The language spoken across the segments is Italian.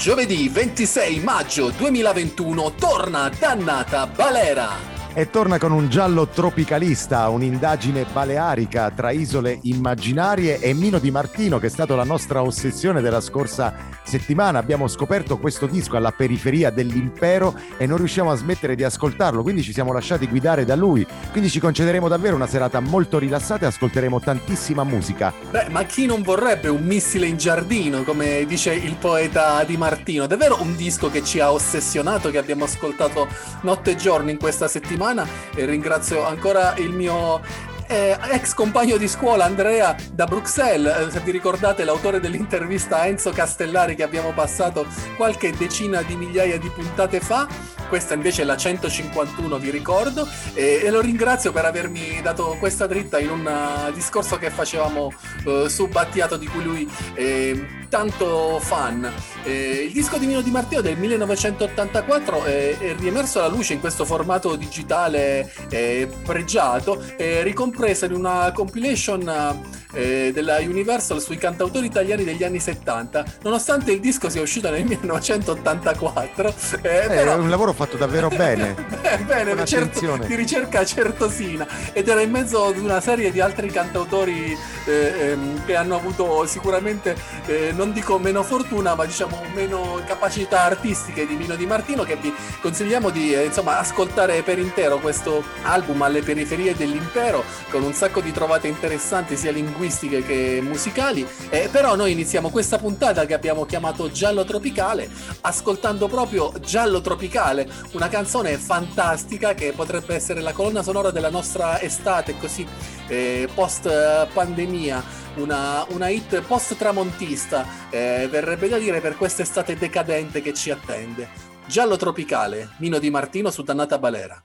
Giovedì 26 maggio 2021 torna Dannata Balera e torna con un giallo tropicalista, un'indagine balearica tra isole immaginarie e Mino Di Martino che è stato la nostra ossessione della scorsa settimana. Abbiamo scoperto questo disco alla periferia dell'impero e non riusciamo a smettere di ascoltarlo, quindi ci siamo lasciati guidare da lui. Quindi ci concederemo davvero una serata molto rilassata e ascolteremo tantissima musica. Beh, ma chi non vorrebbe un missile in giardino, come dice il poeta Di Martino? Davvero un disco che ci ha ossessionato, che abbiamo ascoltato notte e giorno in questa settimana settimana e ringrazio ancora il mio eh, ex compagno di scuola Andrea da Bruxelles, eh, se vi ricordate l'autore dell'intervista Enzo Castellari che abbiamo passato qualche decina di migliaia di puntate fa, questa invece è la 151 vi ricordo. E, e lo ringrazio per avermi dato questa dritta in un uh, discorso che facevamo uh, su Battiato di cui lui è tanto fan. Eh, il disco di Mino Di Martino del 1984 è, è riemerso alla luce in questo formato digitale eh, pregiato, eh, ricompreso in una compilation eh, della Universal sui cantautori italiani degli anni 70, nonostante il disco sia uscito nel 1984. Eh, però... È un lavoro fatto davvero bene. eh, bene, certo, di ricerca certosina. Ed era in mezzo ad una serie di altri cantautori eh, ehm, che hanno avuto sicuramente, eh, non dico meno fortuna, ma diciamo meno capacità artistiche di Mino Di Martino, che vi consigliamo di eh, insomma, ascoltare per intero questo album alle periferie dell'impero, con un sacco di trovate interessanti sia linguistiche che musicali, eh, però noi iniziamo questa puntata che abbiamo chiamato Giallo Tropicale, ascoltando proprio Giallo Tropicale, una canzone fantastica che potrebbe essere la colonna sonora della nostra estate, così eh, post pandemia, una, una hit post tramontista, eh, verrebbe da dire per quest'estate decadente che ci attende. Giallo Tropicale, Nino Di Martino su Dannata Balera.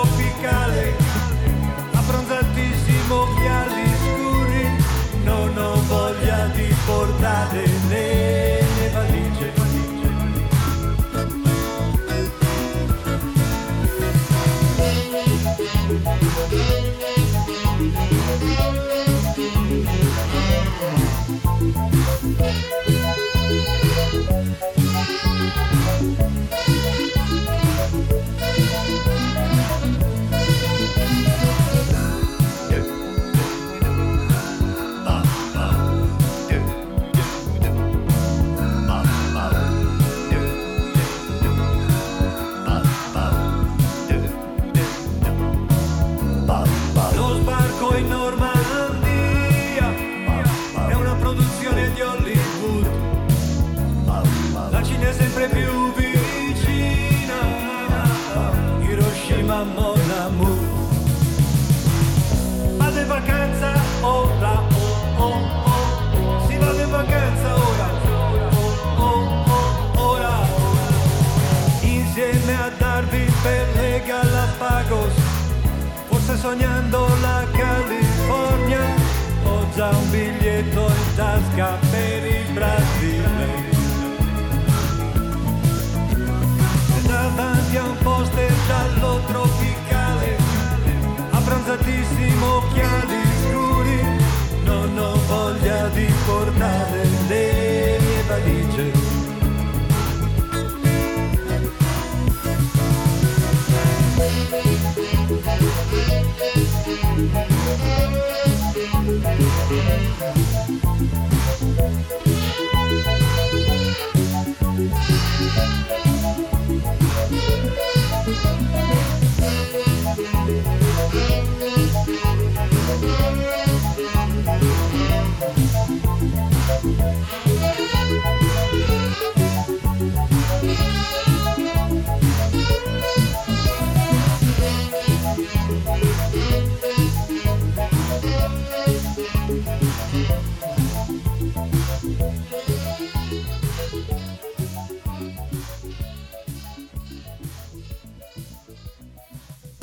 voglia di portare le valigie. Sognando la California, ho già un biglietto in tasca per il Brasile. Davanti a un poster giallo tropicale, abbronzatissimo occhiali scuri, non ho voglia di portare le mie valigie.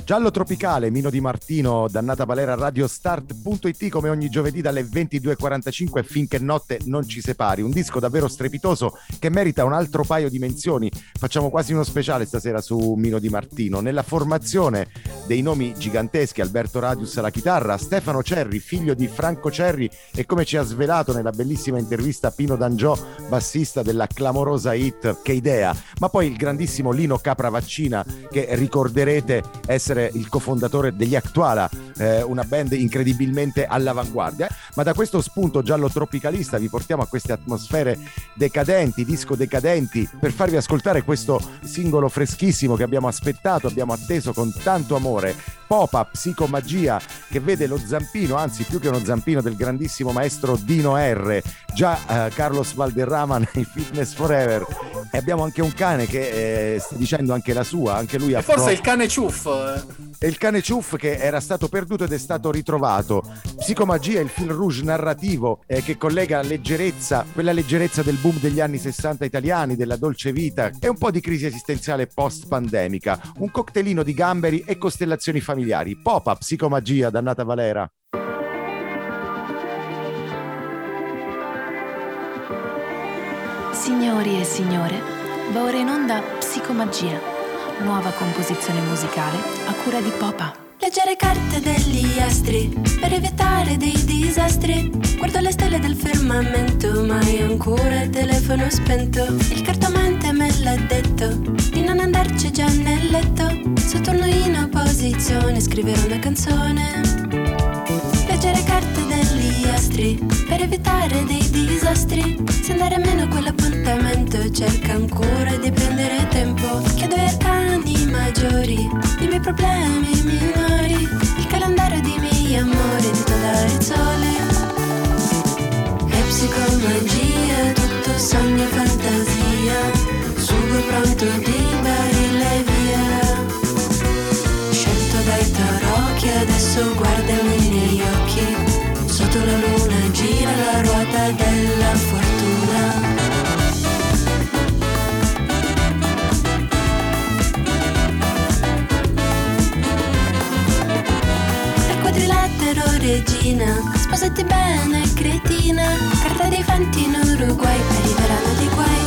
Giallo Tropicale, Mino Di Martino, Dannata Valera, Radiostart.it come ogni giovedì dalle 22.45 finché notte non ci separi. Un disco davvero strepitoso che merita un altro paio di menzioni. Facciamo quasi uno speciale stasera su Mino Di Martino. Nella formazione dei nomi giganteschi, Alberto Radius alla chitarra, Stefano Cerri, figlio di Franco Cerri e come ci ha svelato nella bellissima intervista Pino D'Angiò, bassista della clamorosa hit Che idea, ma poi il grandissimo Lino Capravaccina che ricorderete essere il cofondatore degli Actuala, eh, una band incredibilmente all'avanguardia. Ma da questo spunto giallo tropicalista vi portiamo a queste atmosfere decadenti, disco decadenti, per farvi ascoltare questo singolo freschissimo che abbiamo aspettato, abbiamo atteso con tanto amore. Popa, psicomagia, che vede lo zampino, anzi più che uno zampino del grandissimo maestro Dino R, già eh, Carlos Valderrama nei Fitness Forever. E abbiamo anche un cane che eh, sta dicendo anche la sua, anche lui ha E forse pro- il cane ciuff. eh. è il cane ciuff che era stato perduto ed è stato ritrovato. Psicomagia è il fil rouge narrativo eh, che collega leggerezza, quella leggerezza del boom degli anni 60 italiani, della dolce vita e un po' di crisi esistenziale post-pandemica. Un cocktailino di gamberi e costellazioni familiari. Popa, psicomagia, dannata Valera. Signori e signore, va ora in onda Psicomagia, nuova composizione musicale a cura di Popa. Leggere carte degli astri per evitare dei disastri. Guardo le stelle del firmamento, ma io ancora il telefono spento. Il cartomante me l'ha detto di non andarci già nel letto. Se torno in opposizione, scriverò una canzone. Leggere carte degli astri per evitare dei disastri. Se andare meno a quell'appuntamento, cerca ancora di prendere tempo. Chiedo ai arcani maggiori i miei problemi minori. Il calendario di miei amori, dare il sole. È psicomagia, tutto sogno e fantasia. Sugo pronto di barile via. Scelto dai tarocchi, adesso guardami della fortuna. Per quadrilatero regina, sposati bene cretina. Carta dei fanti in Uruguay, arriveranno di guai.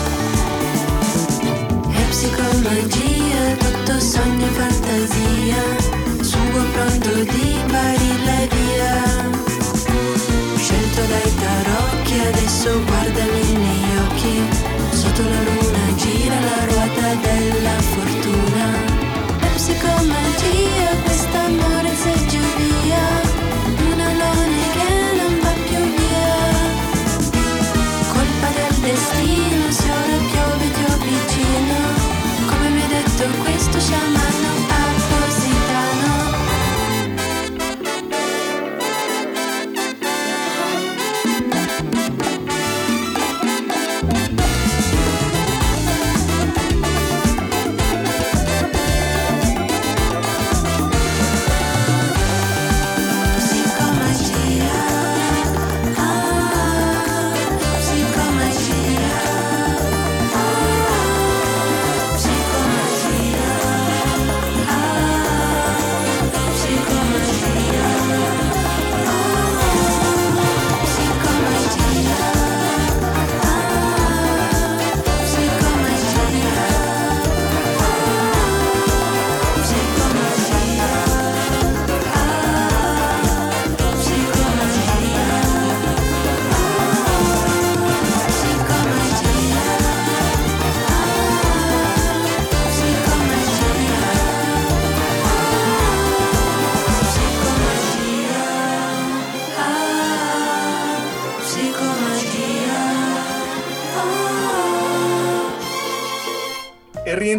È psicomagia, tutto sogno e fantasia. Sugo pronto di barile via. Scelto dai tarocchi, adesso guardami negli occhi. Sotto la luna gira la ruota della fortuna. È psicomagia, quest'amore se giù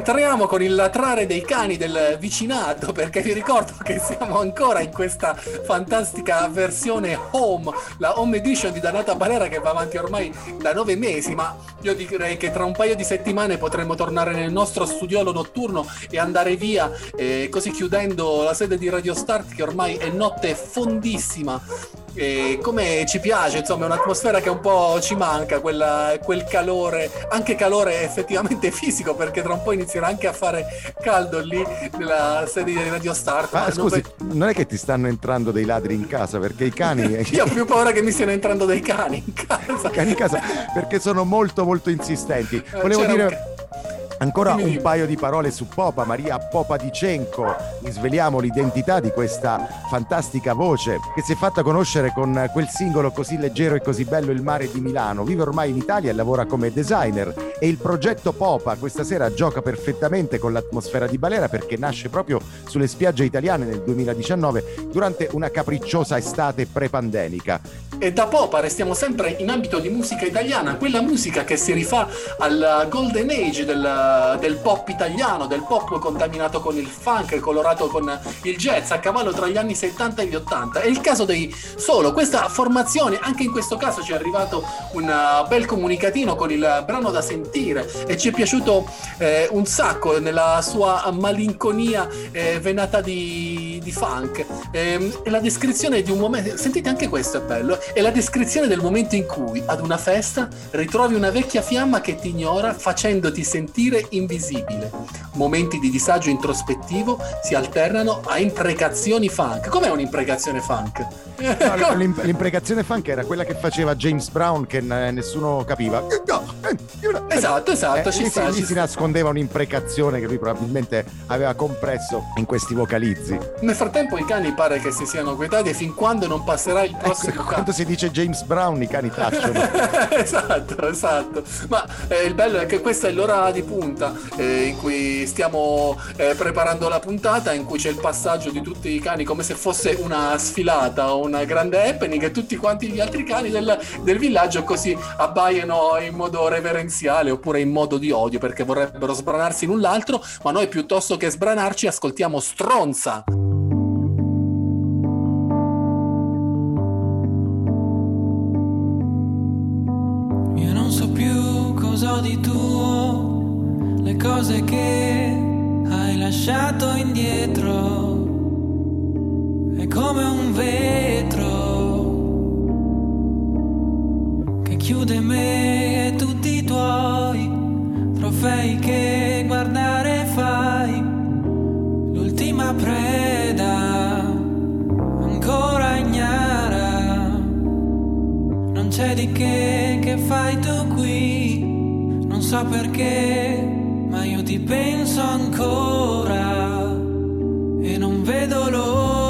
интернет rientriamo con il latrare dei cani del vicinato perché vi ricordo che siamo ancora in questa fantastica versione home, la home edition di Danata Balera che va avanti ormai da nove mesi, ma io direi che tra un paio di settimane potremo tornare nel nostro studiolo notturno e andare via, eh, così chiudendo la sede di Radio Start che ormai è notte fondissima. E come ci piace, insomma, è un'atmosfera che un po' ci manca, quella, quel calore, anche calore effettivamente fisico, perché tra un po' inizierà anche a fare caldo lì nella sede di Radio Start. Ma scusi, non, non è che ti stanno entrando dei ladri in casa perché i cani. Io ho più paura che mi stiano entrando dei cani in casa. cani in casa perché sono molto, molto insistenti. Eh, Volevo C'era dire. Un Ancora un paio di parole su Popa, Maria Popadicenko. Sveliamo l'identità di questa fantastica voce che si è fatta conoscere con quel singolo così leggero e così bello Il mare di Milano. Vive ormai in Italia e lavora come designer e il progetto Popa questa sera gioca perfettamente con l'atmosfera di Balera perché nasce proprio sulle spiagge italiane nel 2019 durante una capricciosa estate pre-pandemica. E da Popa restiamo sempre in ambito di musica italiana, quella musica che si rifà al golden age del del pop italiano, del pop contaminato con il funk, colorato con il jazz, a cavallo tra gli anni 70 e gli 80. È il caso dei Solo, questa formazione, anche in questo caso ci è arrivato un uh, bel comunicatino con il brano da sentire e ci è piaciuto eh, un sacco nella sua malinconia eh, venata di, di funk. Eh, e la descrizione di un momento, sentite anche questo è bello, è la descrizione del momento in cui ad una festa ritrovi una vecchia fiamma che ti ignora facendoti sentire invisibile. Momenti di disagio introspettivo si alternano a imprecazioni funk. Com'è un'imprecazione funk? No, l'imprecazione funk era quella che faceva James Brown che nessuno capiva. Esatto, esatto. Eh, ci lì, sta, lì ci si nascondeva un'imprecazione che lui probabilmente aveva compresso in questi vocalizzi. Nel frattempo i cani pare che si siano quietati e fin quando non passerà il prossimo ecco, Quando si dice James Brown i cani tacciono. esatto, esatto. Ma eh, il bello è che questa è l'ora di punta eh, in cui stiamo eh, preparando la puntata, in cui c'è il passaggio di tutti i cani come se fosse una sfilata o una grande happening e tutti quanti gli altri cani del, del villaggio così abbaiano in modo reverenziale oppure in modo di odio perché vorrebbero sbranarsi l'un l'altro, ma noi piuttosto che sbranarci ascoltiamo Stronza. Io non so più cosa di le cose che hai lasciato indietro. È come un vetro che chiude me e tutti i tuoi trofei che guardare fai. L'ultima preda ancora ignara. Non c'è di che che fai tu qui. Non so perché, io ti penso ancora e non vedo l'ora.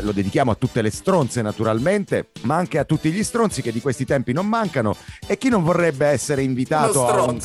Lo dedichiamo a tutte le stronze naturalmente, ma anche a tutti gli stronzi che di questi tempi non mancano e chi non vorrebbe essere invitato a un...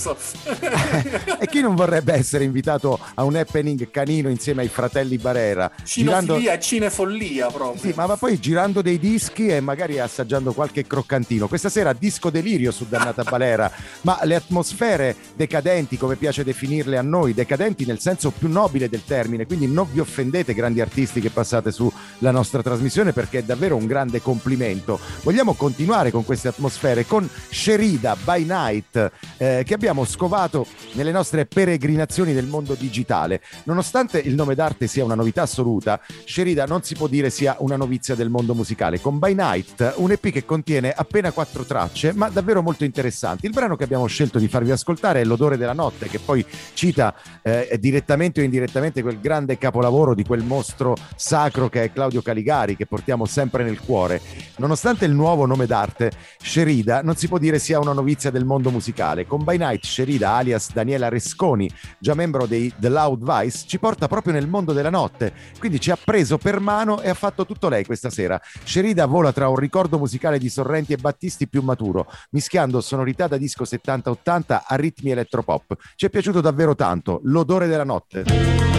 e chi non vorrebbe essere invitato a un happening canino insieme ai fratelli Barera Cinofilia girando... e cinefollia proprio. Sì, ma, ma poi girando dei dischi e magari assaggiando qualche croccantino. Questa sera disco delirio su Dannata Balera. Ma le atmosfere decadenti come piace definirle a noi decadenti nel senso più nobile del termine quindi non vi offendete grandi artisti che passate sulla nostra trasmissione perché è davvero un grande complimento. Vogliamo continuare con queste atmosfere con Sherida by Night eh, che abbiamo scovato nelle nostre peregrinazioni del mondo digitale. Nonostante il nome d'arte sia una novità assoluta, Sherida non si può dire sia una novizia del mondo musicale. Con By Night, un EP che contiene appena quattro tracce, ma davvero molto interessanti. Il brano che abbiamo scelto di farvi ascoltare è L'odore della notte, che poi cita eh, direttamente o indirettamente quel grande capolavoro di quel mostro sacro che è Claudio Caligari, che portiamo sempre nel cuore. Nonostante il nuovo nome d'arte, Sherida non si può dire sia una novizia del mondo musicale. Con By Night, Sherida, alias Daniela Resconi, già membro dei The Loud Vice, ci porta proprio nel mondo della notte. Quindi ci ha preso per mano e ha fatto tutto lei questa sera. Sherida vola tra un ricordo musicale di Sorrenti e Battisti più maturo, mischiando sonorità da disco 70-80 a ritmi elettropop. Ci è piaciuto davvero tanto. L'odore della notte.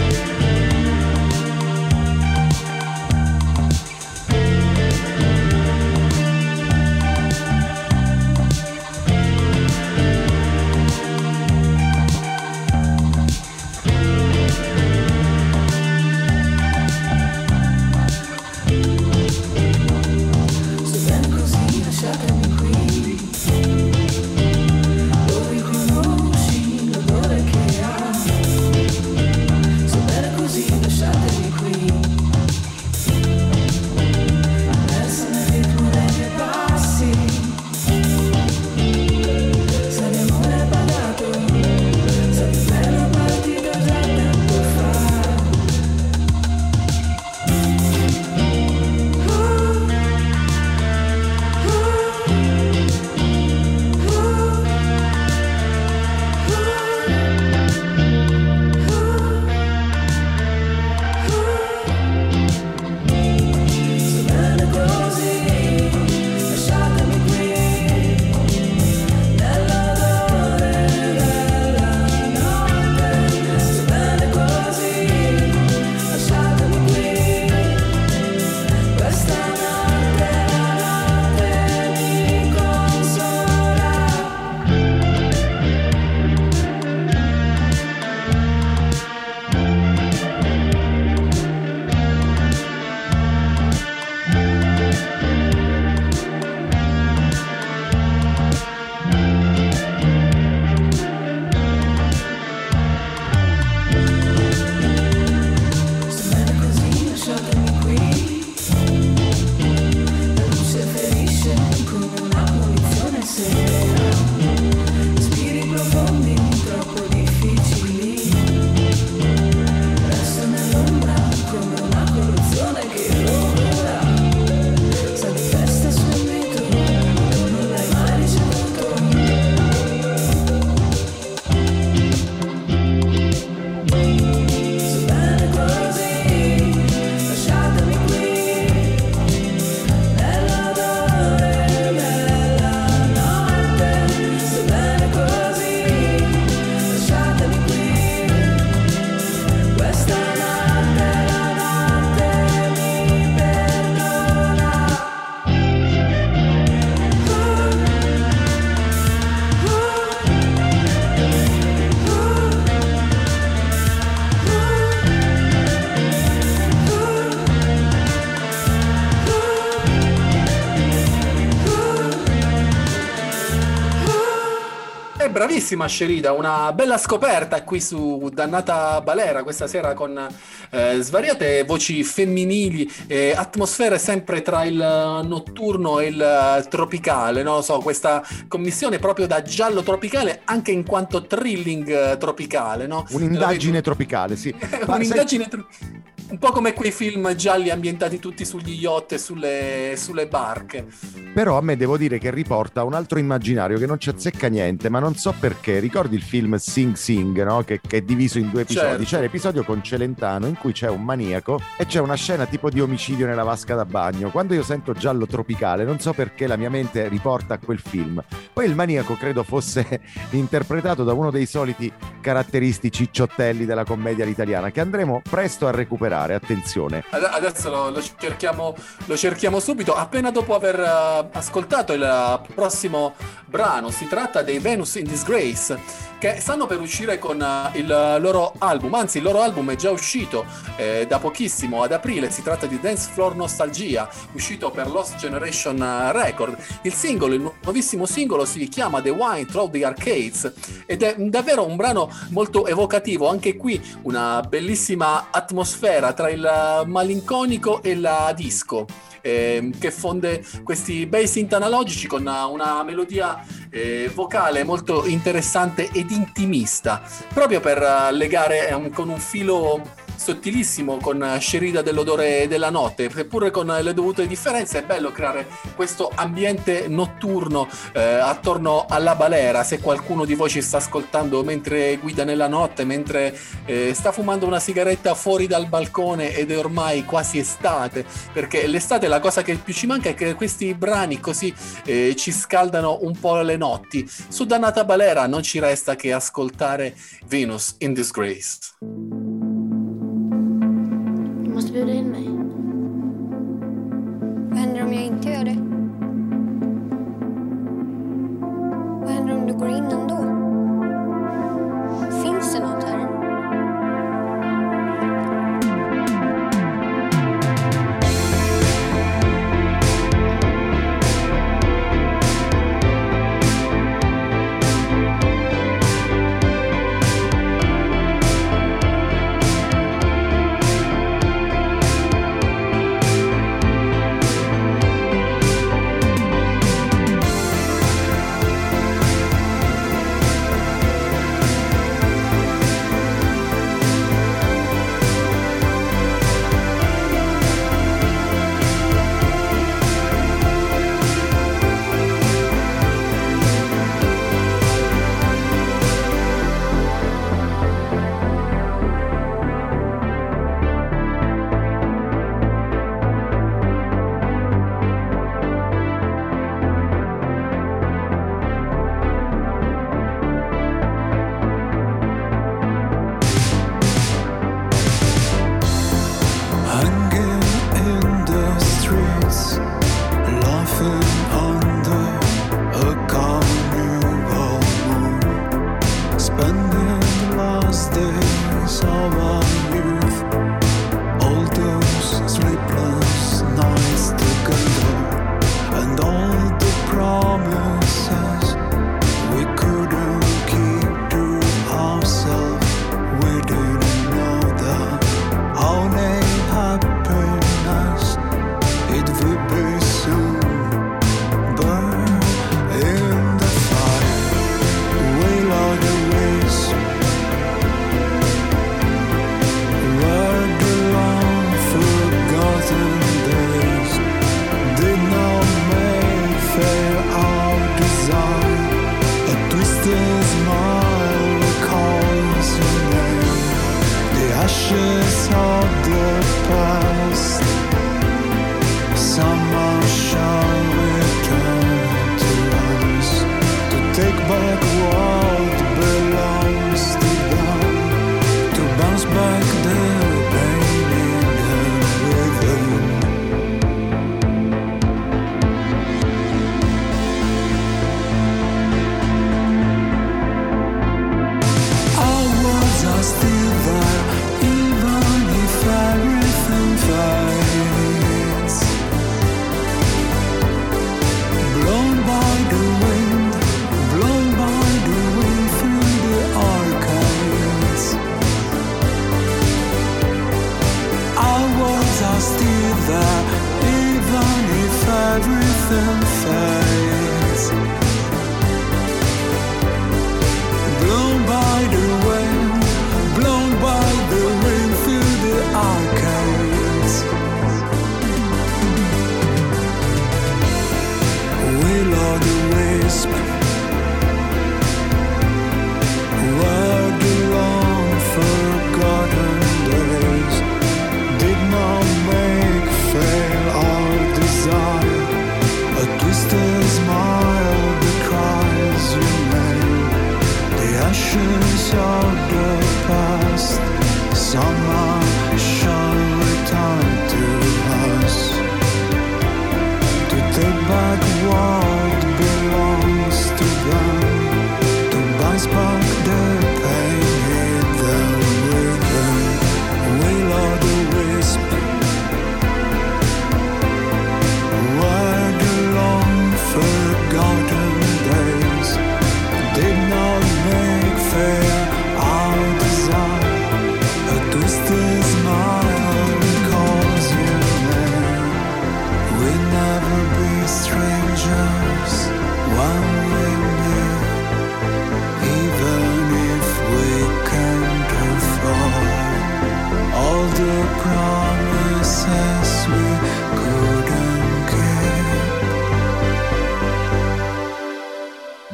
Bravissima Scerida, una bella scoperta qui su Dannata Balera questa sera con eh, svariate voci femminili e atmosfere sempre tra il notturno e il tropicale, no? so, questa commissione proprio da giallo tropicale anche in quanto thrilling tropicale. No? Un'indagine tropicale, sì. Un'indagine tropicale Un po' come quei film gialli ambientati tutti sugli yacht e sulle, sulle barche. Però a me devo dire che riporta un altro immaginario che non ci azzecca niente, ma non so perché. Ricordi il film Sing Sing, no? che, che è diviso in due episodi? Certo. C'è l'episodio con Celentano in cui c'è un maniaco e c'è una scena tipo di omicidio nella vasca da bagno. Quando io sento giallo tropicale, non so perché la mia mente riporta a quel film. Poi il maniaco credo fosse interpretato da uno dei soliti caratteristici ciottelli della commedia italiana che andremo presto a recuperare. Attenzione. Ad- Adesso lo, lo cerchiamo, lo cerchiamo subito, appena dopo aver eh, ascoltato il eh, prossimo brano. Si tratta dei Venus in Disgrace, che stanno per uscire con eh, il loro album, anzi il loro album è già uscito eh, da pochissimo, ad aprile. Si tratta di Dance Floor Nostalgia, uscito per Lost Generation eh, Record. Il singolo, il nuovissimo singolo, si chiama The Wine Through the Arcades ed è davvero un brano molto evocativo. Anche qui una bellissima atmosfera tra il malinconico e la disco. ehm, che fonde questi bei synth analogici con una, melodia eh, vocale molto interessante ed intimista, proprio per eh, legare ehm, con un filo sottilissimo con eh, Sherida dell'odore della notte, seppure con le dovute differenze, è bello creare questo ambiente notturno eh, attorno alla balera. Se qualcuno di voi ci sta ascoltando mentre guida nella notte, mentre eh, sta fumando una sigaretta fuori dal balcone ed è ormai quasi estate, perché l'estate la cosa che più ci manca è che questi brani così eh, ci scaldano un po' le notti. Su Dannata Balera non ci resta che ascoltare Venus in Disgrace. Du bjuda in mig. Vad händer om jag inte gör det? Vad händer om du går in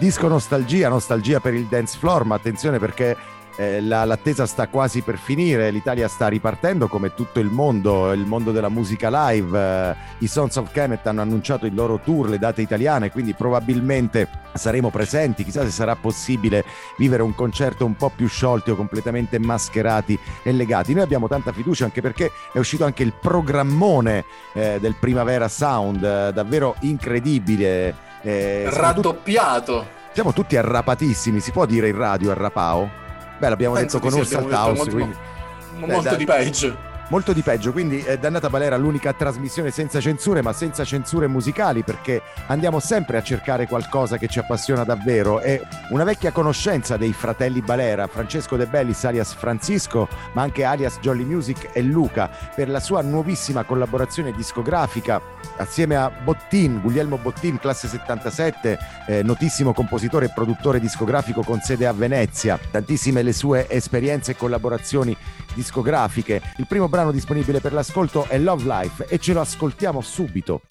Disco nostalgia, nostalgia per il dance floor, ma attenzione perché eh, la, l'attesa sta quasi per finire, l'Italia sta ripartendo come tutto il mondo, il mondo della musica live, eh, i Sons of Kemet hanno annunciato il loro tour, le date italiane, quindi probabilmente saremo presenti, chissà se sarà possibile vivere un concerto un po' più sciolti o completamente mascherati e legati. Noi abbiamo tanta fiducia anche perché è uscito anche il programmone eh, del Primavera Sound, eh, davvero incredibile. Eh, Raddoppiato. Tutti, siamo tutti arrapatissimi, si può dire in radio arrapao? Beh, l'abbiamo Penso detto con abbiamo House, detto quindi... molto, molto dai. di peggio. Molto di peggio, quindi eh, Dannata Valera l'unica trasmissione senza censure, ma senza censure musicali, perché andiamo sempre a cercare qualcosa che ci appassiona davvero. È una vecchia conoscenza dei fratelli Balera, Francesco De Bellis alias Francisco, ma anche alias Jolly Music e Luca, per la sua nuovissima collaborazione discografica assieme a Bottin, Guglielmo Bottin, classe 77, eh, notissimo compositore e produttore discografico con sede a Venezia. Tantissime le sue esperienze e collaborazioni discografiche. Il primo brano disponibile per l'ascolto è Love Life e ce lo ascoltiamo subito.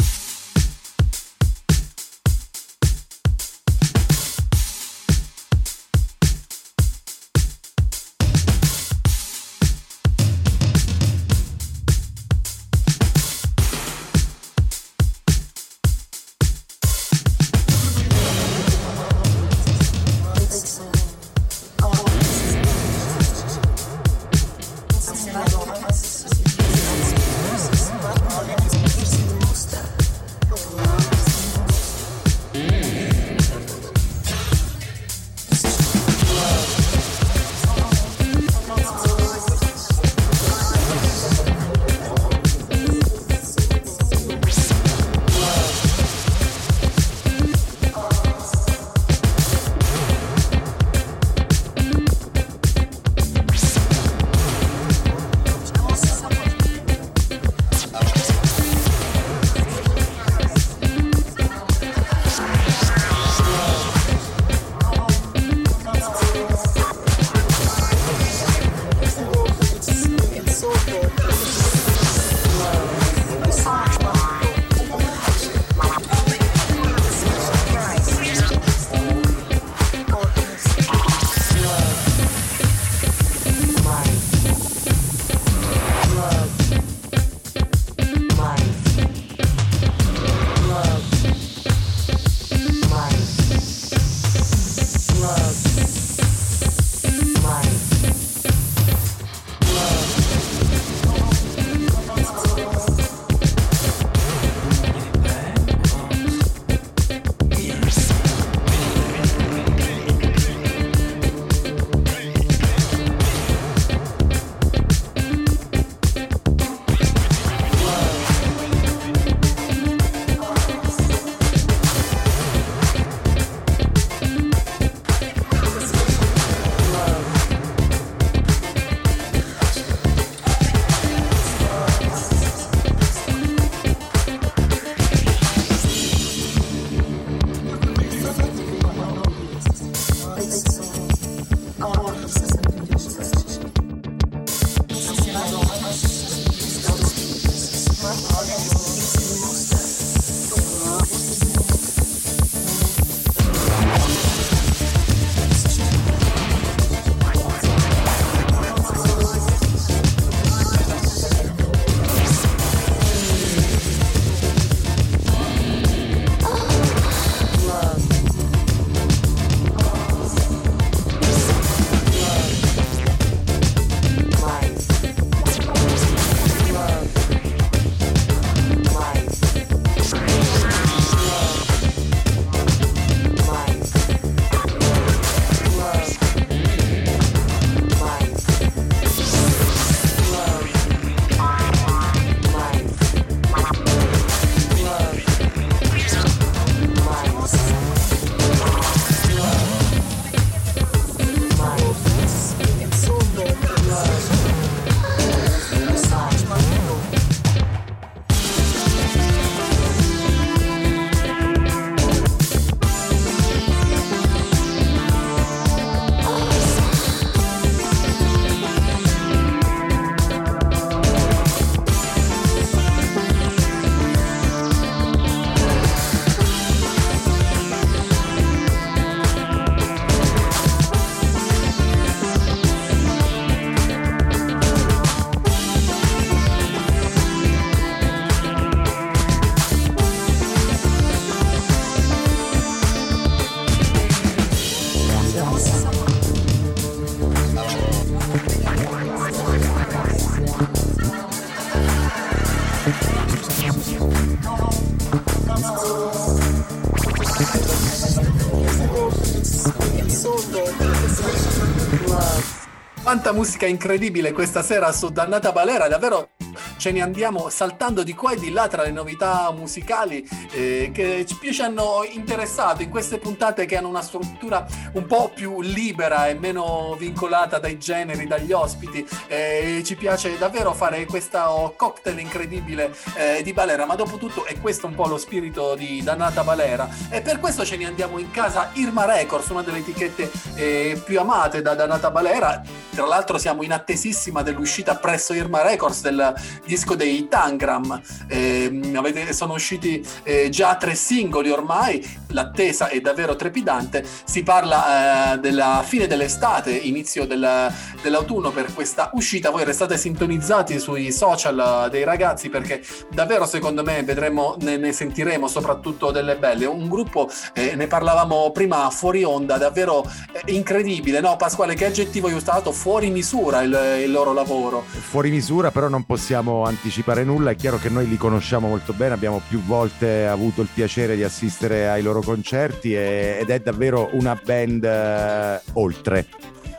Quanta musica incredibile questa sera su Dannata Balera, davvero ce ne andiamo saltando di qua e di là tra le novità musicali eh, che più ci hanno interessato in queste puntate che hanno una struttura un po' più libera e meno vincolata dai generi, dagli ospiti. Eh, ci piace davvero fare questo cocktail incredibile eh, di Balera, ma dopo tutto è questo un po' lo spirito di Dannata Balera e per questo ce ne andiamo in casa Irma Records, una delle etichette eh, più amate da Dannata Balera. Tra l'altro siamo in attesissima dell'uscita presso Irma Records del disco dei Tangram. Eh, avete, sono usciti eh, già tre singoli ormai, l'attesa è davvero trepidante. Si parla eh, della fine dell'estate, inizio del, dell'autunno per questa uscita. Voi restate sintonizzati sui social dei ragazzi perché davvero secondo me vedremo, ne, ne sentiremo soprattutto delle belle. Un gruppo, eh, ne parlavamo prima fuori onda, davvero eh, incredibile, no Pasquale? Che aggettivo hai usato? Fuori misura il, il loro lavoro. Fuori misura, però non possiamo anticipare nulla. È chiaro che noi li conosciamo molto bene, abbiamo più volte avuto il piacere di assistere ai loro concerti e- ed è davvero una band eh, oltre.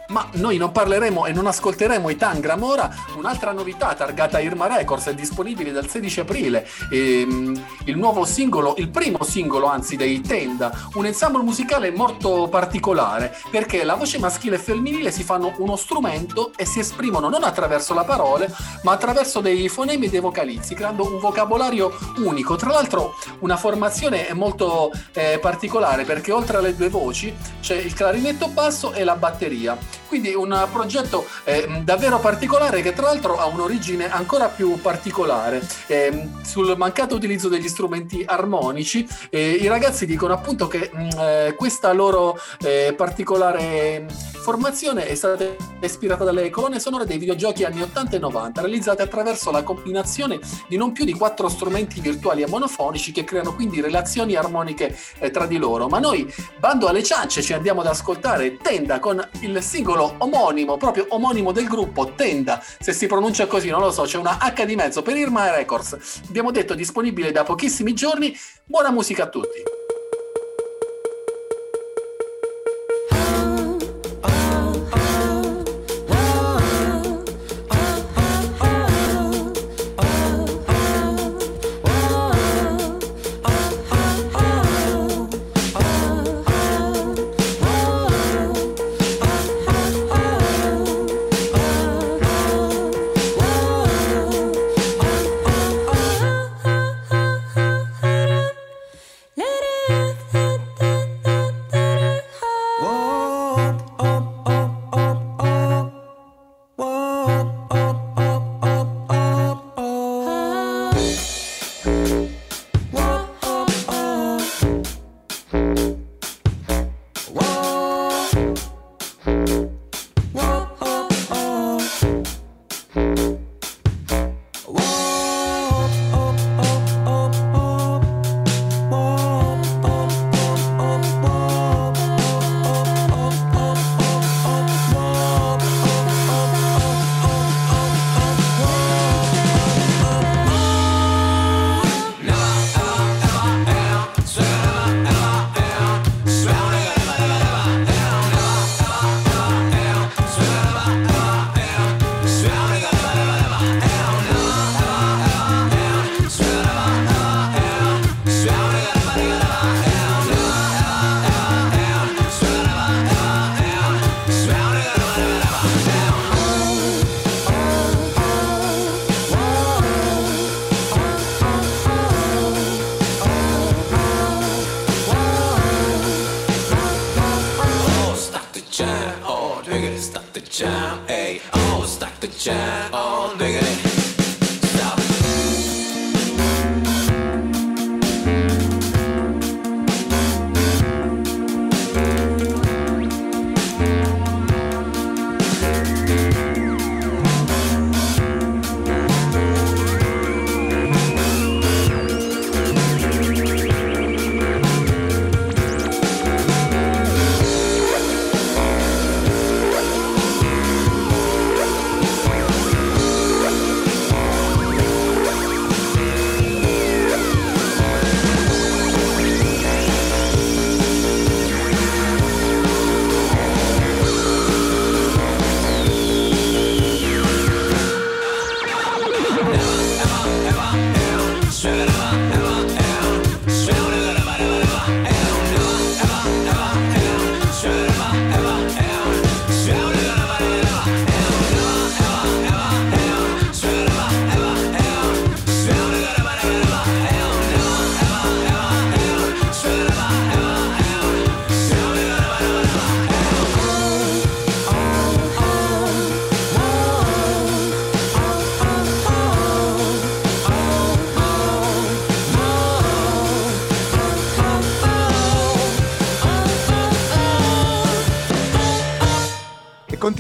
Ma noi non parleremo e non ascolteremo i Tangram ora. Un'altra novità targata Irma Records è disponibile dal 16 aprile. Ehm, il nuovo singolo, il primo singolo anzi dei Tenda, un ensemble musicale molto particolare perché la voce maschile e femminile si fanno uno strumento e si esprimono non attraverso la parole ma attraverso dei fonemi e dei vocalizzi, creando un vocabolario unico. Tra l'altro una formazione molto eh, particolare perché oltre alle due voci c'è il clarinetto basso e la batteria. Quindi un progetto eh, davvero particolare che tra l'altro ha un'origine ancora più particolare. Eh, sul mancato utilizzo degli strumenti armonici, eh, i ragazzi dicono appunto che mh, eh, questa loro eh, particolare formazione è stata ispirata dalle colonne sonore dei videogiochi anni 80 e 90, realizzate attraverso la combinazione di non più di quattro strumenti virtuali e monofonici che creano quindi relazioni armoniche eh, tra di loro. Ma noi, bando alle ciance, ci andiamo ad ascoltare Tenda con il singolo omonimo, proprio omonimo del gruppo Tenda, se si pronuncia così, non lo so, c'è una H di mezzo per Irma Records. Abbiamo detto disponibile da pochissimi giorni. Buona musica a tutti.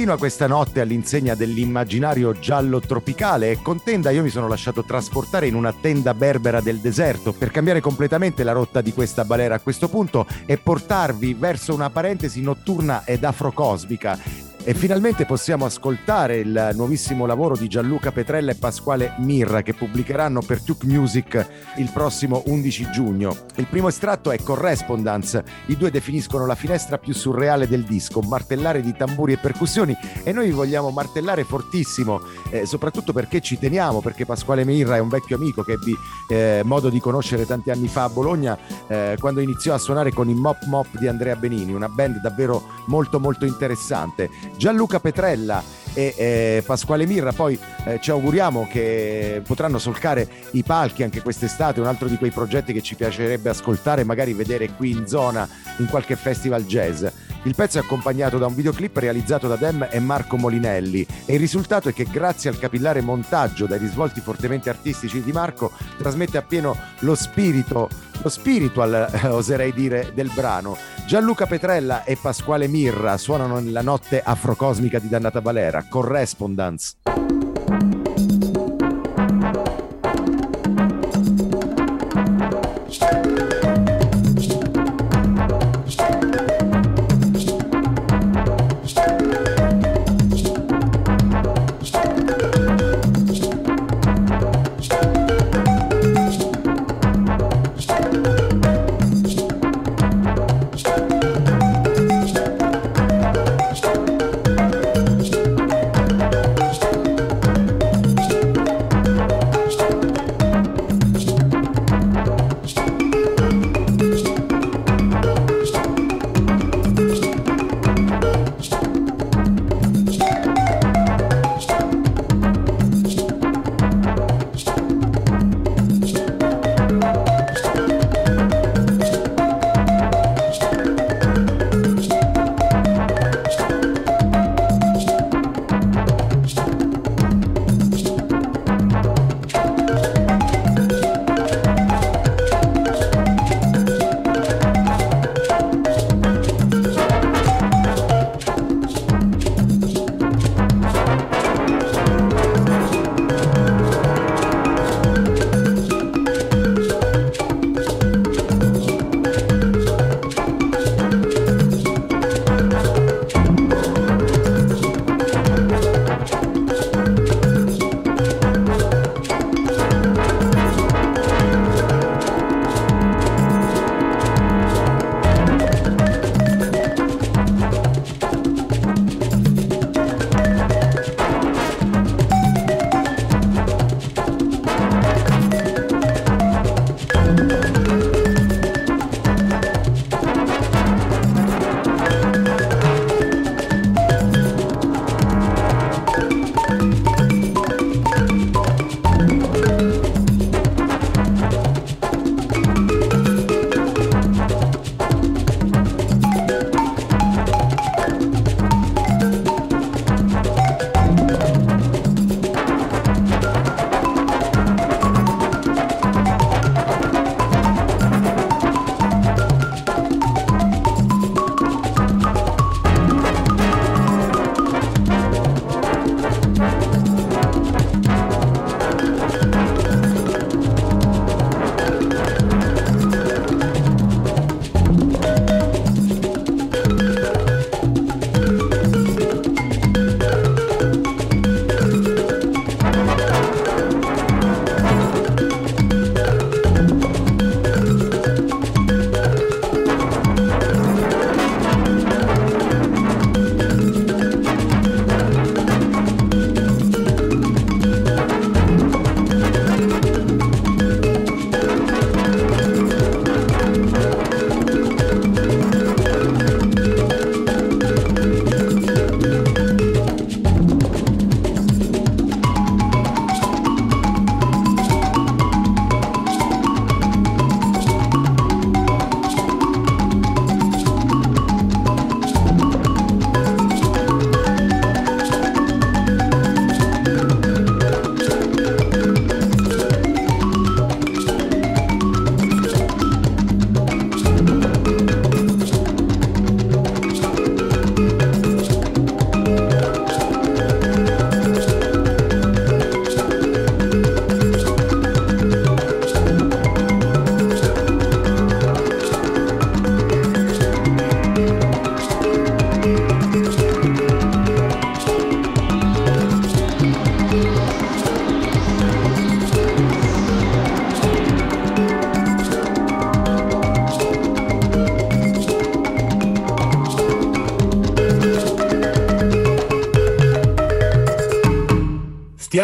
Continua questa notte all'insegna dell'immaginario giallo tropicale e con tenda io mi sono lasciato trasportare in una tenda berbera del deserto per cambiare completamente la rotta di questa balera. A questo punto e portarvi verso una parentesi notturna ed afrocosmica e finalmente possiamo ascoltare il nuovissimo lavoro di Gianluca Petrella e Pasquale Mirra che pubblicheranno per Tuke Music il prossimo 11 giugno. Il primo estratto è Correspondence, i due definiscono la finestra più surreale del disco, martellare di tamburi e percussioni e noi vi vogliamo martellare fortissimo, eh, soprattutto perché ci teniamo, perché Pasquale Mirra è un vecchio amico che ebbi eh, modo di conoscere tanti anni fa a Bologna eh, quando iniziò a suonare con i Mop Mop di Andrea Benini, una band davvero molto molto interessante. Gianluca Petrella e eh, Pasquale Mirra. Poi eh, ci auguriamo che potranno solcare i palchi anche quest'estate un altro di quei progetti che ci piacerebbe ascoltare magari vedere qui in zona in qualche festival jazz il pezzo è accompagnato da un videoclip realizzato da Dem e Marco Molinelli e il risultato è che grazie al capillare montaggio dai risvolti fortemente artistici di Marco trasmette appieno lo spirito, lo spiritual eh, oserei dire, del brano. Gianluca Petrella e Pasquale Mirra suonano nella notte afrocosmica di Dannata Valera, Correspondence.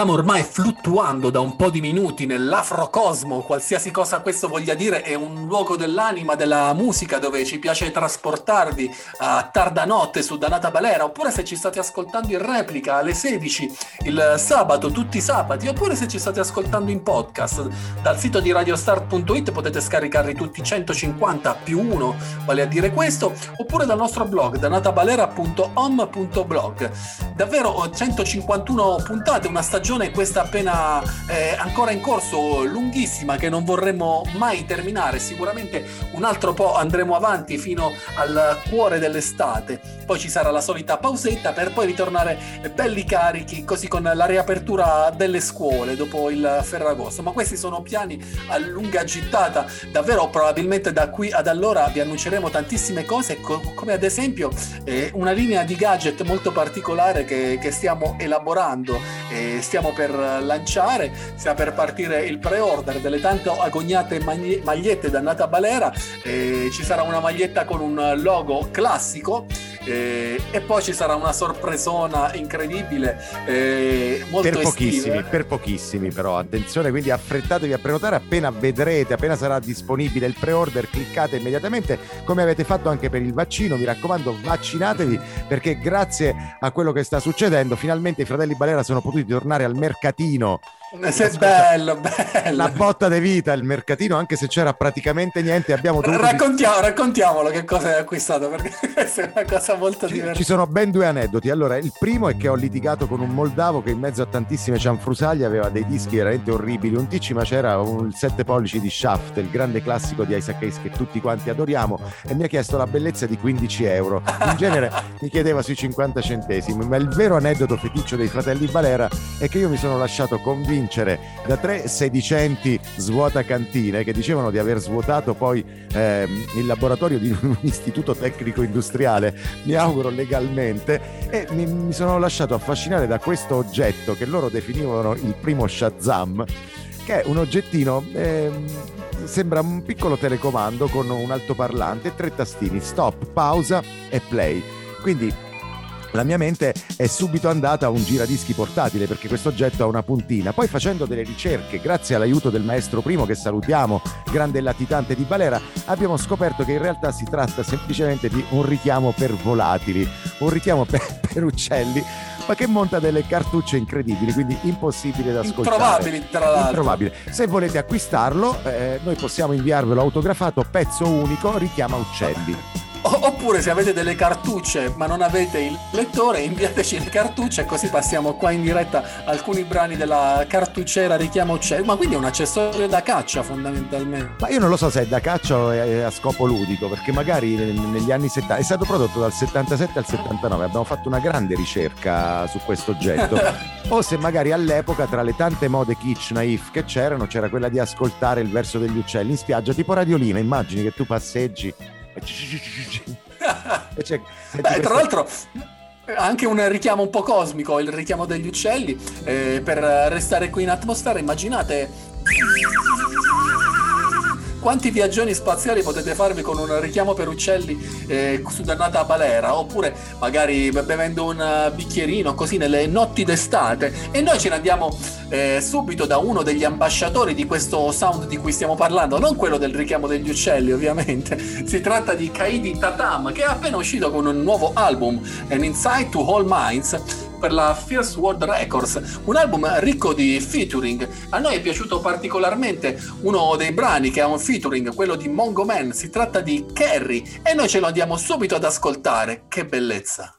Stiamo ormai fluttuando da un po' di minuti nell'afrocosmo, qualsiasi cosa questo voglia dire, è un luogo dell'anima, della musica dove ci piace trasportarvi a tarda notte su Danata Balera, oppure se ci state ascoltando in replica alle 16 il sabato, tutti i sabati, oppure se ci state ascoltando in podcast dal sito di radiostart.it potete scaricarli tutti 150 più 1, vale a dire questo, oppure dal nostro blog danatabalera.om.blog. Davvero 151 puntate, una stagione questa appena eh, ancora in corso, lunghissima, che non vorremmo mai terminare. Sicuramente un altro po' andremo avanti fino al cuore dell'estate. Poi ci sarà la solita pausetta per poi ritornare belli carichi, così con la riapertura delle scuole dopo il Ferragosto. Ma questi sono piani a lunga gittata. Davvero, probabilmente da qui ad allora vi annunceremo tantissime cose, co- come ad esempio eh, una linea di gadget molto particolare che, che stiamo elaborando e stiamo per lanciare, sta per partire il pre-order delle tanto agognate maglie- magliette da Nata Balera, e ci sarà una maglietta con un logo classico eh, e poi ci sarà una sorpresona incredibile eh, molto per pochissimi, estiva. per pochissimi però, attenzione, quindi affrettatevi a prenotare appena vedrete, appena sarà disponibile il pre-order, cliccate immediatamente come avete fatto anche per il vaccino, mi raccomando vaccinatevi perché grazie a quello che sta succedendo finalmente i fratelli Balera sono potuti tornare al mercatino Eh, Se- bello, bello. la botta di vita, il mercatino, anche se c'era praticamente niente, abbiamo dovuto... Raccontiamo, raccontiamolo che cosa hai acquistato perché questa è una cosa molto Ci, divertente. ci sono ben due aneddoti. Allora, il primo è che ho litigato con un moldavo che in mezzo a tantissime cianfrusaglie aveva dei dischi veramente orribili. Un TC, ma c'era un 7 pollici di Shaft, il grande classico di Isaac Hayes che tutti quanti adoriamo, e mi ha chiesto la bellezza di 15 euro. In genere mi chiedeva sui 50 centesimi, ma il vero aneddoto feticcio dei fratelli Valera è che io mi sono lasciato convincere da tre sedicenti svuota cantine che dicevano di aver svuotato poi ehm, il laboratorio di un istituto tecnico industriale, mi auguro legalmente, e mi, mi sono lasciato affascinare da questo oggetto che loro definivano il primo Shazam, che è un oggettino... ehm, Sembra un piccolo telecomando con un altoparlante e tre tastini, stop, pausa e play. Quindi la mia mente è subito andata a un giradischi portatile perché questo oggetto ha una puntina. Poi facendo delle ricerche, grazie all'aiuto del maestro Primo che salutiamo, grande latitante di Balera, abbiamo scoperto che in realtà si tratta semplicemente di un richiamo per volatili, un richiamo per, per uccelli, ma che monta delle cartucce incredibili, quindi impossibile da ascoltare. Introvabili, tra l'altro. Introvabile. Se volete acquistarlo, eh, noi possiamo inviarvelo autografato, pezzo unico, richiama uccelli. Oppure se avete delle cartucce ma non avete il lettore, inviateci le cartucce così passiamo qua in diretta alcuni brani della cartucciera richiamo uccelli. Ma quindi è un accessorio da caccia fondamentalmente. Ma io non lo so se è da caccia o è a scopo ludico, perché magari negli anni 70 è stato prodotto dal 77 al 79, abbiamo fatto una grande ricerca su questo oggetto. o se magari all'epoca tra le tante mode kitsch naif che c'erano c'era quella di ascoltare il verso degli uccelli in spiaggia, tipo radiolina, immagini che tu passeggi e e senti Beh, tra questa- l'altro anche un richiamo un po' cosmico, il richiamo degli uccelli, eh, per restare qui in atmosfera, immaginate quanti viaggioni spaziali potete farvi con un richiamo per uccelli eh, su dannata balera, oppure magari be- bevendo un eh, bicchierino così nelle notti d'estate? E noi ce ne andiamo eh, subito da uno degli ambasciatori di questo sound di cui stiamo parlando, non quello del richiamo degli uccelli ovviamente, si tratta di Kaidi Tatam che è appena uscito con un nuovo album, An Insight to All Minds, per la Fierce World Records, un album ricco di featuring. A noi è piaciuto particolarmente uno dei brani che ha un featuring, quello di Mongo Man, si tratta di Kerry e noi ce lo andiamo subito ad ascoltare. Che bellezza!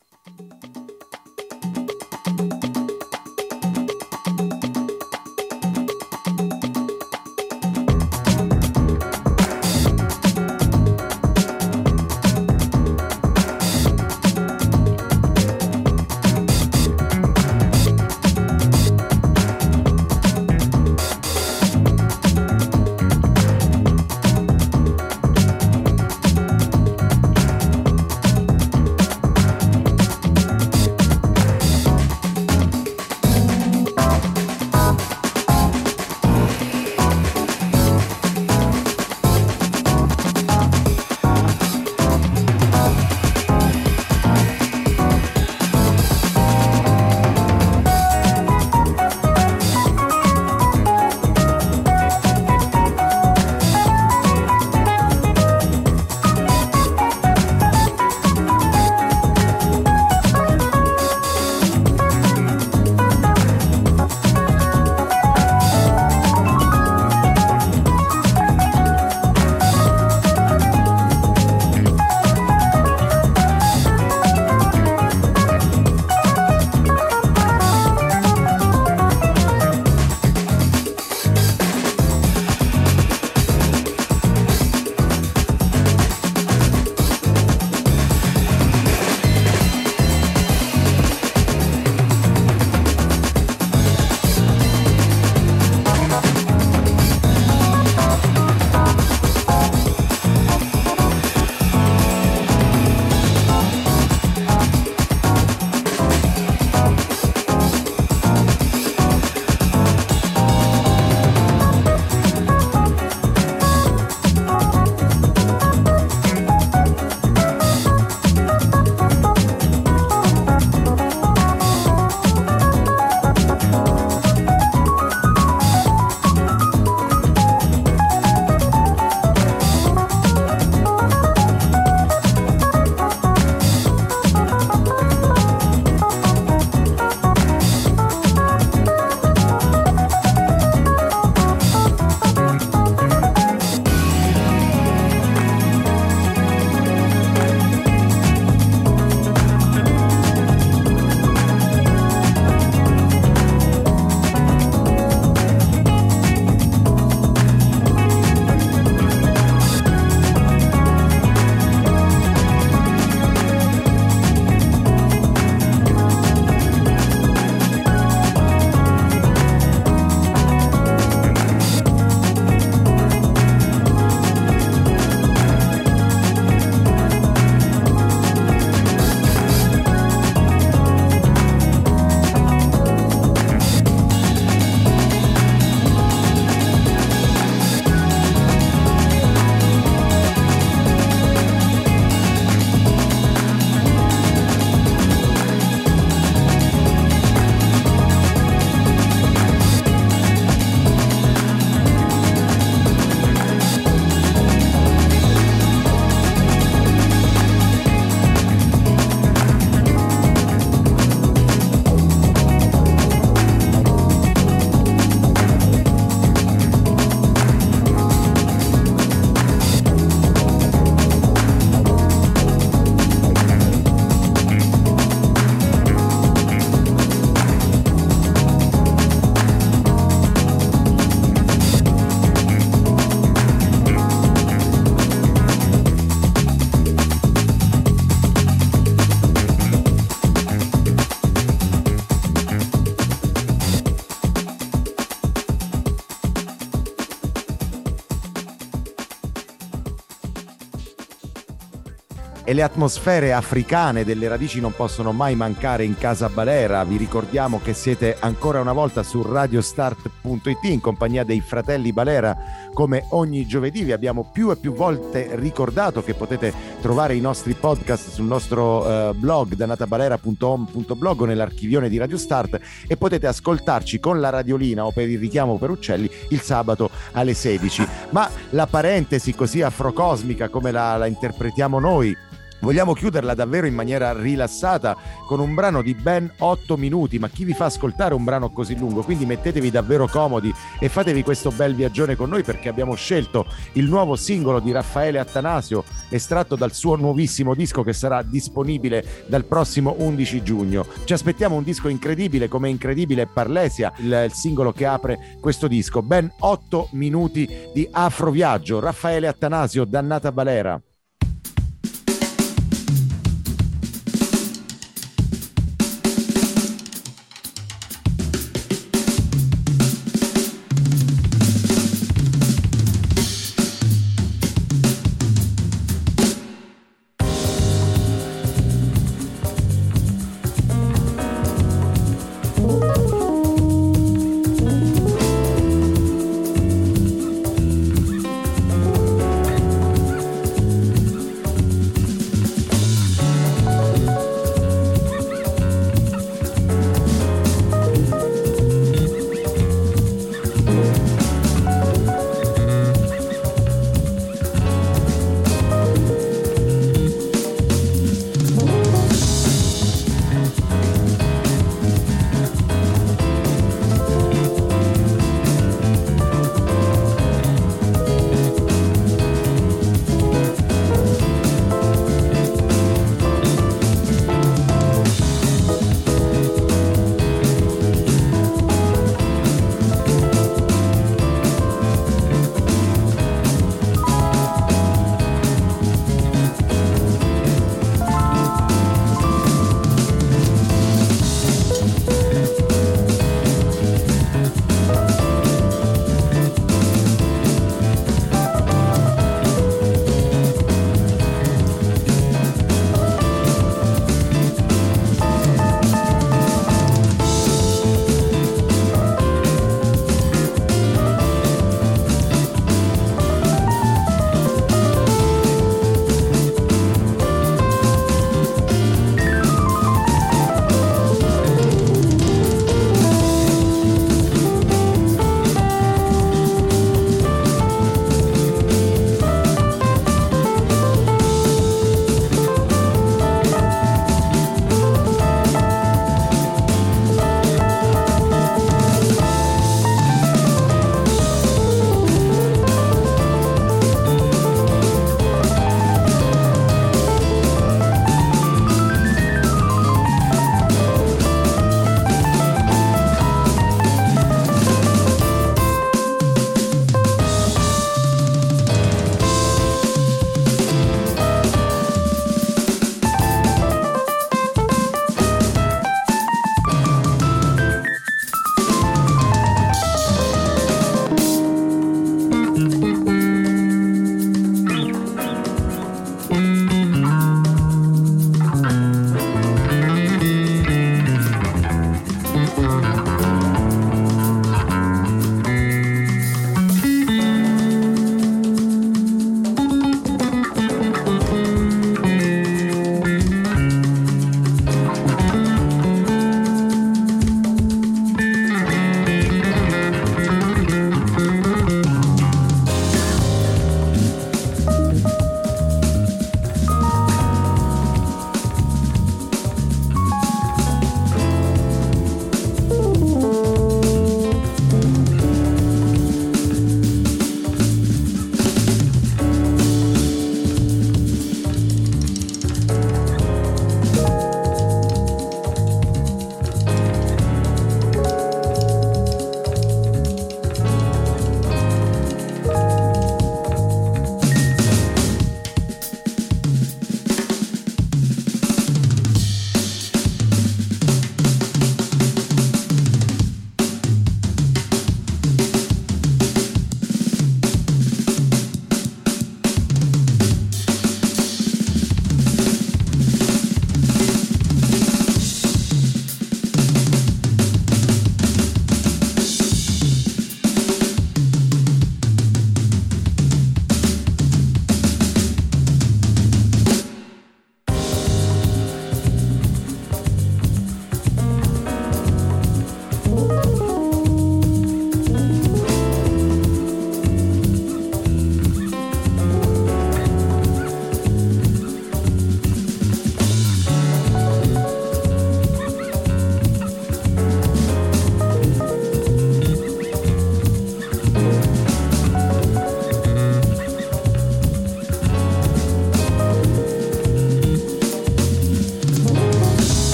E le atmosfere africane delle radici non possono mai mancare in Casa Balera. Vi ricordiamo che siete ancora una volta su radiostart.it in compagnia dei fratelli Balera. Come ogni giovedì vi abbiamo più e più volte ricordato che potete trovare i nostri podcast sul nostro eh, blog danatabalera.home.blog o nell'archivione di Radio Start e potete ascoltarci con la radiolina o per il richiamo per uccelli il sabato alle 16. Ma la parentesi così afrocosmica come la, la interpretiamo noi Vogliamo chiuderla davvero in maniera rilassata con un brano di ben 8 minuti, ma chi vi fa ascoltare un brano così lungo? Quindi mettetevi davvero comodi e fatevi questo bel viaggione con noi perché abbiamo scelto il nuovo singolo di Raffaele Attanasio estratto dal suo nuovissimo disco che sarà disponibile dal prossimo 11 giugno. Ci aspettiamo un disco incredibile come incredibile Parlesia, il, il singolo che apre questo disco. Ben 8 minuti di afroviaggio. Raffaele Attanasio, Dannata Balera.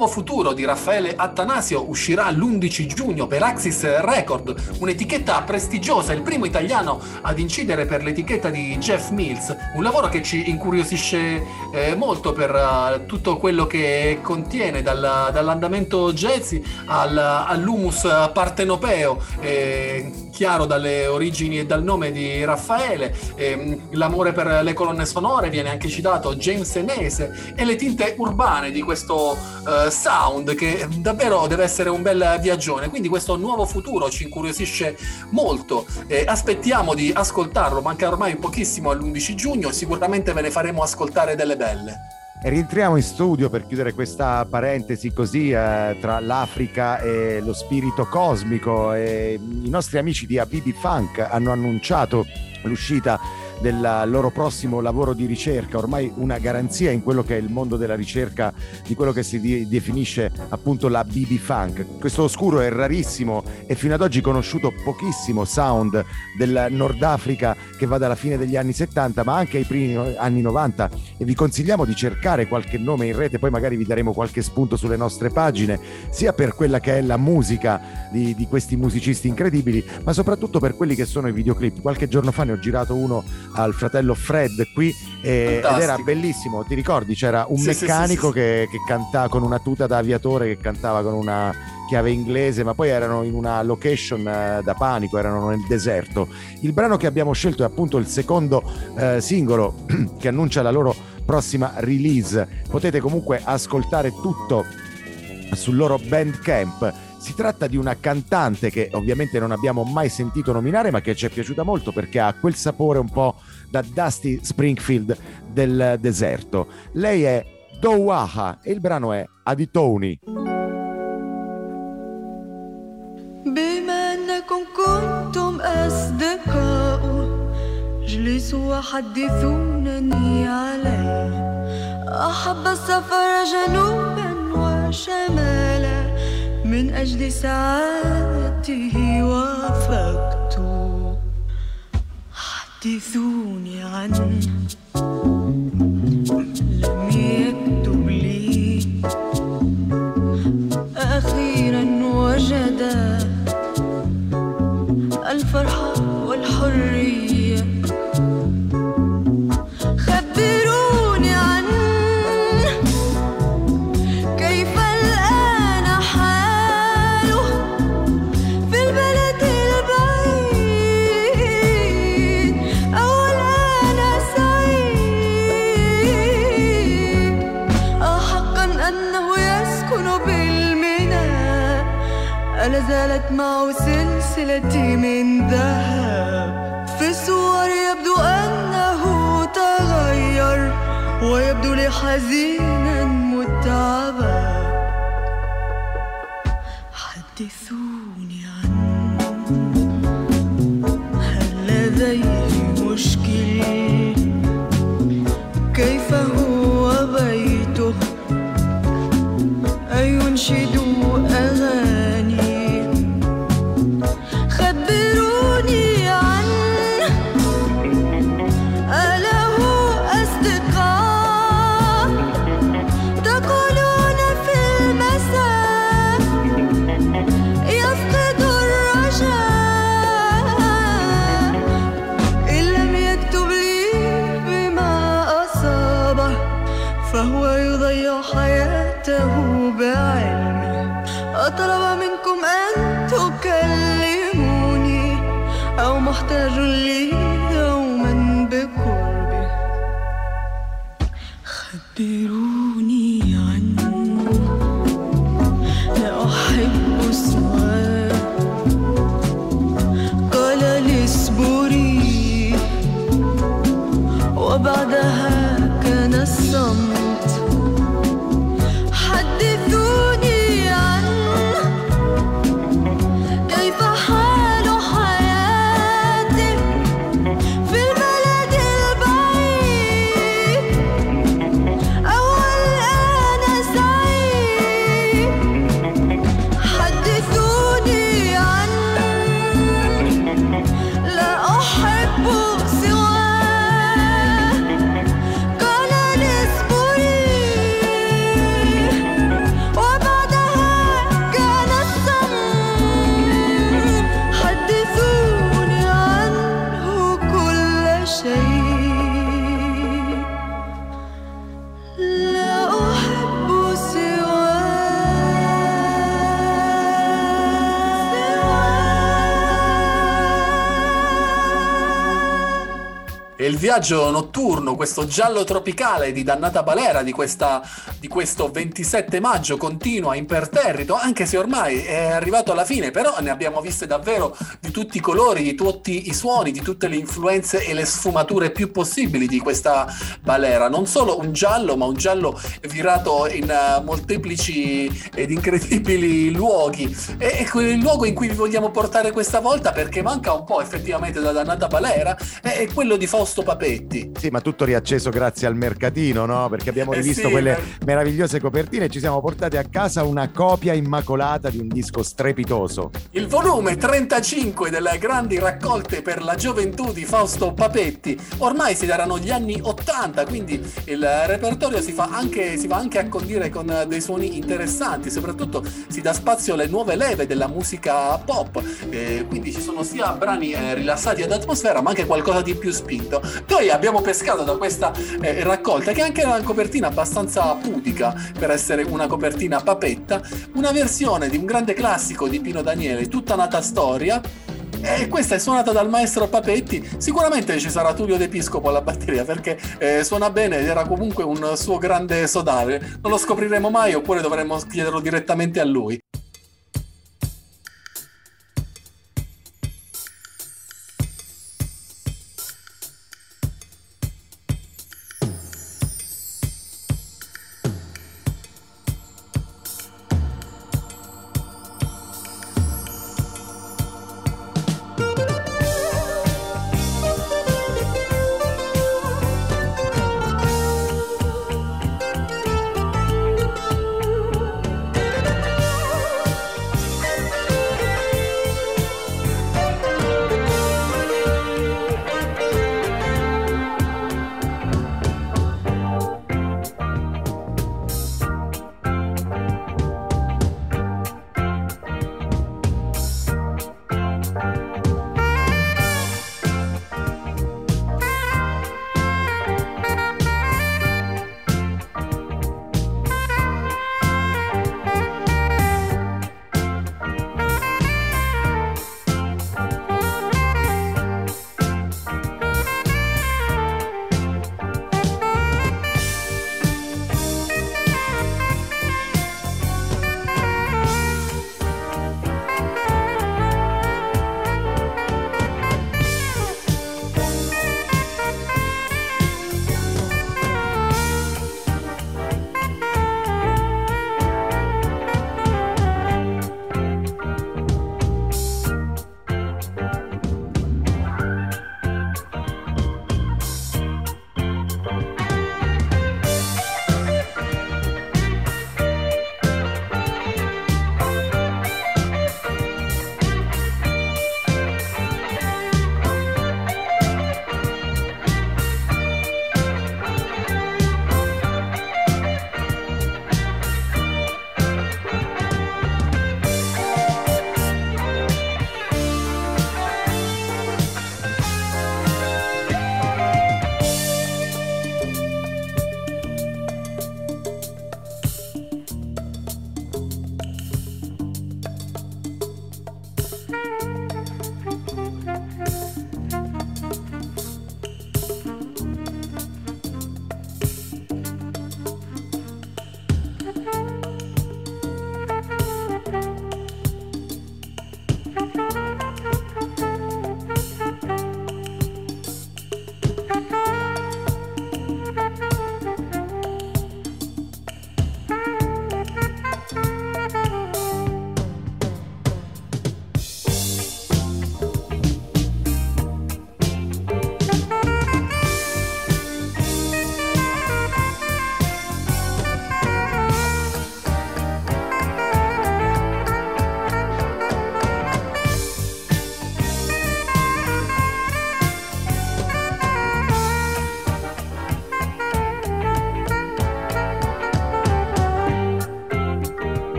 Nuovo futuro di Raffaele Attanasio uscirà l'11 giugno per Axis Record, un'etichetta prestigiosa, il primo italiano ad incidere per l'etichetta di Jeff Mills, un lavoro che ci incuriosisce eh, molto per eh, tutto quello che contiene, dal- dall'andamento jazzy al- all'humus partenopeo, eh, chiaro dalle origini e dal nome di Raffaele, ehm, l'amore per le colonne sonore viene anche citato, James Enese e le tinte urbane di questo eh, sound che davvero deve essere un bel viaggione. Quindi questo nuovo futuro ci incuriosisce molto. Aspettiamo di ascoltarlo, manca ormai pochissimo all'11 giugno, sicuramente ve ne faremo ascoltare delle belle. Rientriamo in studio per chiudere questa parentesi così eh, tra l'Africa e lo spirito cosmico. E I nostri amici di Abibi Funk hanno annunciato l'uscita del loro prossimo lavoro di ricerca, ormai una garanzia in quello che è il mondo della ricerca di quello che si di- definisce appunto la BB Funk. Questo oscuro è rarissimo e fino ad oggi conosciuto pochissimo sound del Nord Africa che va dalla fine degli anni 70 ma anche ai primi anni 90 e vi consigliamo di cercare qualche nome in rete, poi magari vi daremo qualche spunto sulle nostre pagine, sia per quella che è la musica di, di questi musicisti incredibili, ma soprattutto per quelli che sono i videoclip. Qualche giorno fa ne ho girato uno al fratello Fred qui e- ed era bellissimo, ti ricordi? C'era un Sì, meccanico sì, sì, Che, che cantava con una tuta da aviatore che cantava con una chiave inglese, ma poi erano in una location eh, da panico, erano nel deserto. Il brano che abbiamo scelto è appunto il secondo eh, singolo che annuncia la loro prossima release. Potete comunque ascoltare tutto sul loro Bandcamp. Si tratta di una cantante che ovviamente non abbiamo mai sentito nominare, ma che ci è piaciuta molto perché ha quel sapore un po' da Dusty Springfield del deserto. Lei è Dowaha e il brano è Aditoni. بما انكم كنتم اصدقاء اجلسوا وحدثونني عليه احب السفر جنوبا وشمالا من أجل سعادته وافقت. حدثوني عنه لم يكتب لي. أخيرا وجد الفرحة والحرية زالت معه سلسلتي من ذهب. في الصور يبدو أنه تغير ويبدو لي حزينا متعبا. حدثوني viaggio notturno, questo giallo tropicale di Dannata Balera di, questa, di questo 27 maggio continua imperterrito, anche se ormai è arrivato alla fine, però ne abbiamo viste davvero di tutti i colori, di tutti i suoni, di tutte le influenze e le sfumature più possibili di questa balera. Non solo un giallo, ma un giallo virato in uh, molteplici ed incredibili luoghi. E, e il luogo in cui vi vogliamo portare questa volta, perché manca un po' effettivamente da Dannata Balera, è, è quello di Fausto Papetti. Sì, ma tutto riacceso grazie al mercatino, no? Perché abbiamo Eh rivisto sì, quelle eh. meravigliose copertine e ci siamo portati a casa una copia immacolata di un disco strepitoso. Il volume 35 delle grandi raccolte per la gioventù di Fausto Papetti. Ormai si daranno gli anni 80, quindi il repertorio si, fa anche, si va anche a condire con dei suoni interessanti, soprattutto si dà spazio alle nuove leve della musica pop, eh, quindi ci sono sia brani eh, rilassati ad atmosfera, ma anche qualcosa di più spinto. Noi abbiamo pescato da questa eh, raccolta, che è anche una copertina abbastanza pudica per essere una copertina papetta, una versione di un grande classico di Pino Daniele, tutta nata storia. E questa è suonata dal maestro Papetti. Sicuramente ci sarà Tullio D'Episcopo alla batteria perché eh, suona bene ed era comunque un suo grande sodale. Non lo scopriremo mai oppure dovremmo chiederlo direttamente a lui.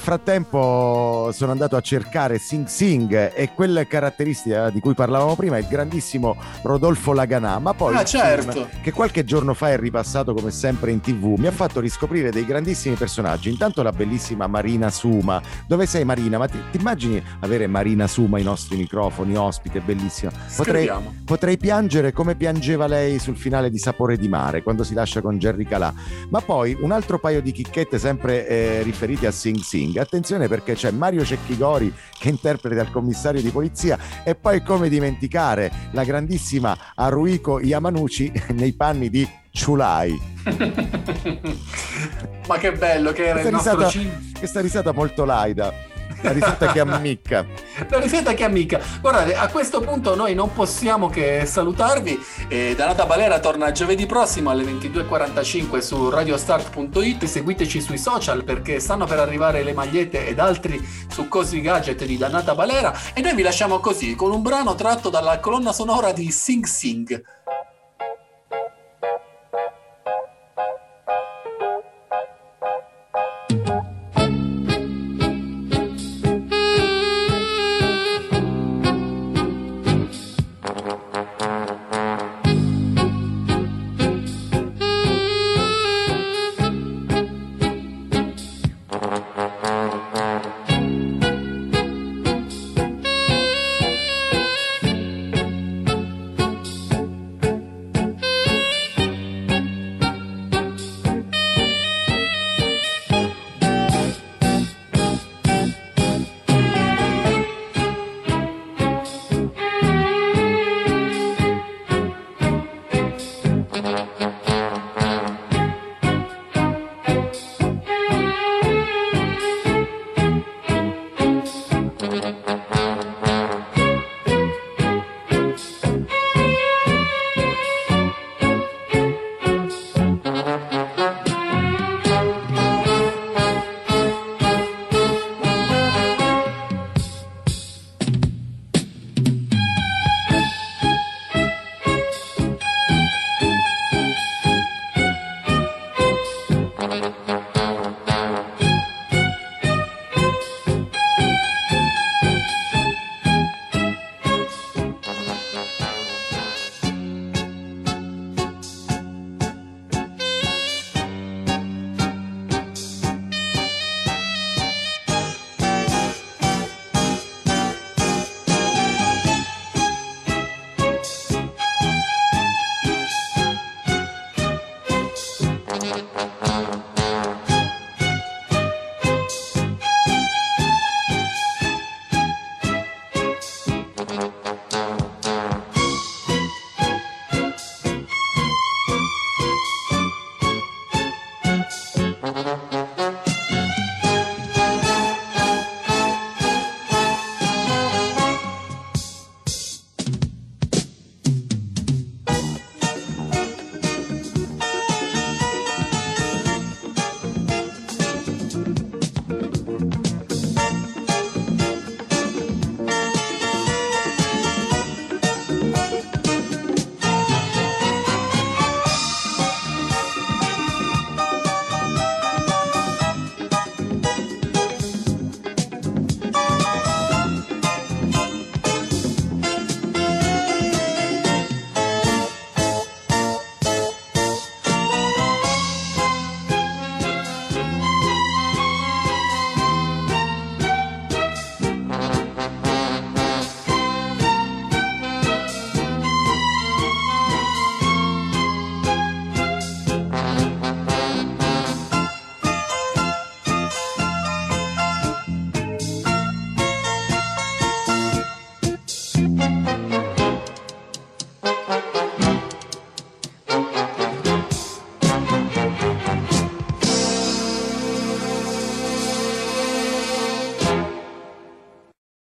Frattempo sono andato a cercare Sing Sing e quella caratteristica di cui parlavamo prima è il grandissimo Rodolfo Laganà, ma poi Ah, certo. che qualche giorno fa è ripassato come sempre in tv mi ha fatto riscoprire dei grandissimi personaggi. Intanto la bellissima Marina Suma. Dove sei Marina? Ma ti, ti immagini avere Marina Suma ai nostri microfoni, ospite, bellissima. Potrei, potrei piangere come piangeva lei sul finale di Sapore di Mare quando si lascia con Jerry Calà. Ma poi un altro paio di chicchette sempre eh, riferite a Sing Sing. Attenzione perché c'è Mario Cecchigori che interpreta il commissario di polizia e poi come dimenticare la grandissima Haruiko Yamanuchi nei panni di Chulai. Ma che bello che era Questa il nostro risata, questa risata molto laida, la risata che ammicca. La risata che amica. Guardate, a questo punto noi non possiamo che salutarvi. Eh, Danata Balera torna giovedì prossimo alle 22.45 su radiostart.it. Seguiteci sui social perché stanno per arrivare le magliette ed altri succosi gadget di Danata Balera. E noi vi lasciamo così con un brano tratto dalla colonna sonora di Sing Sing.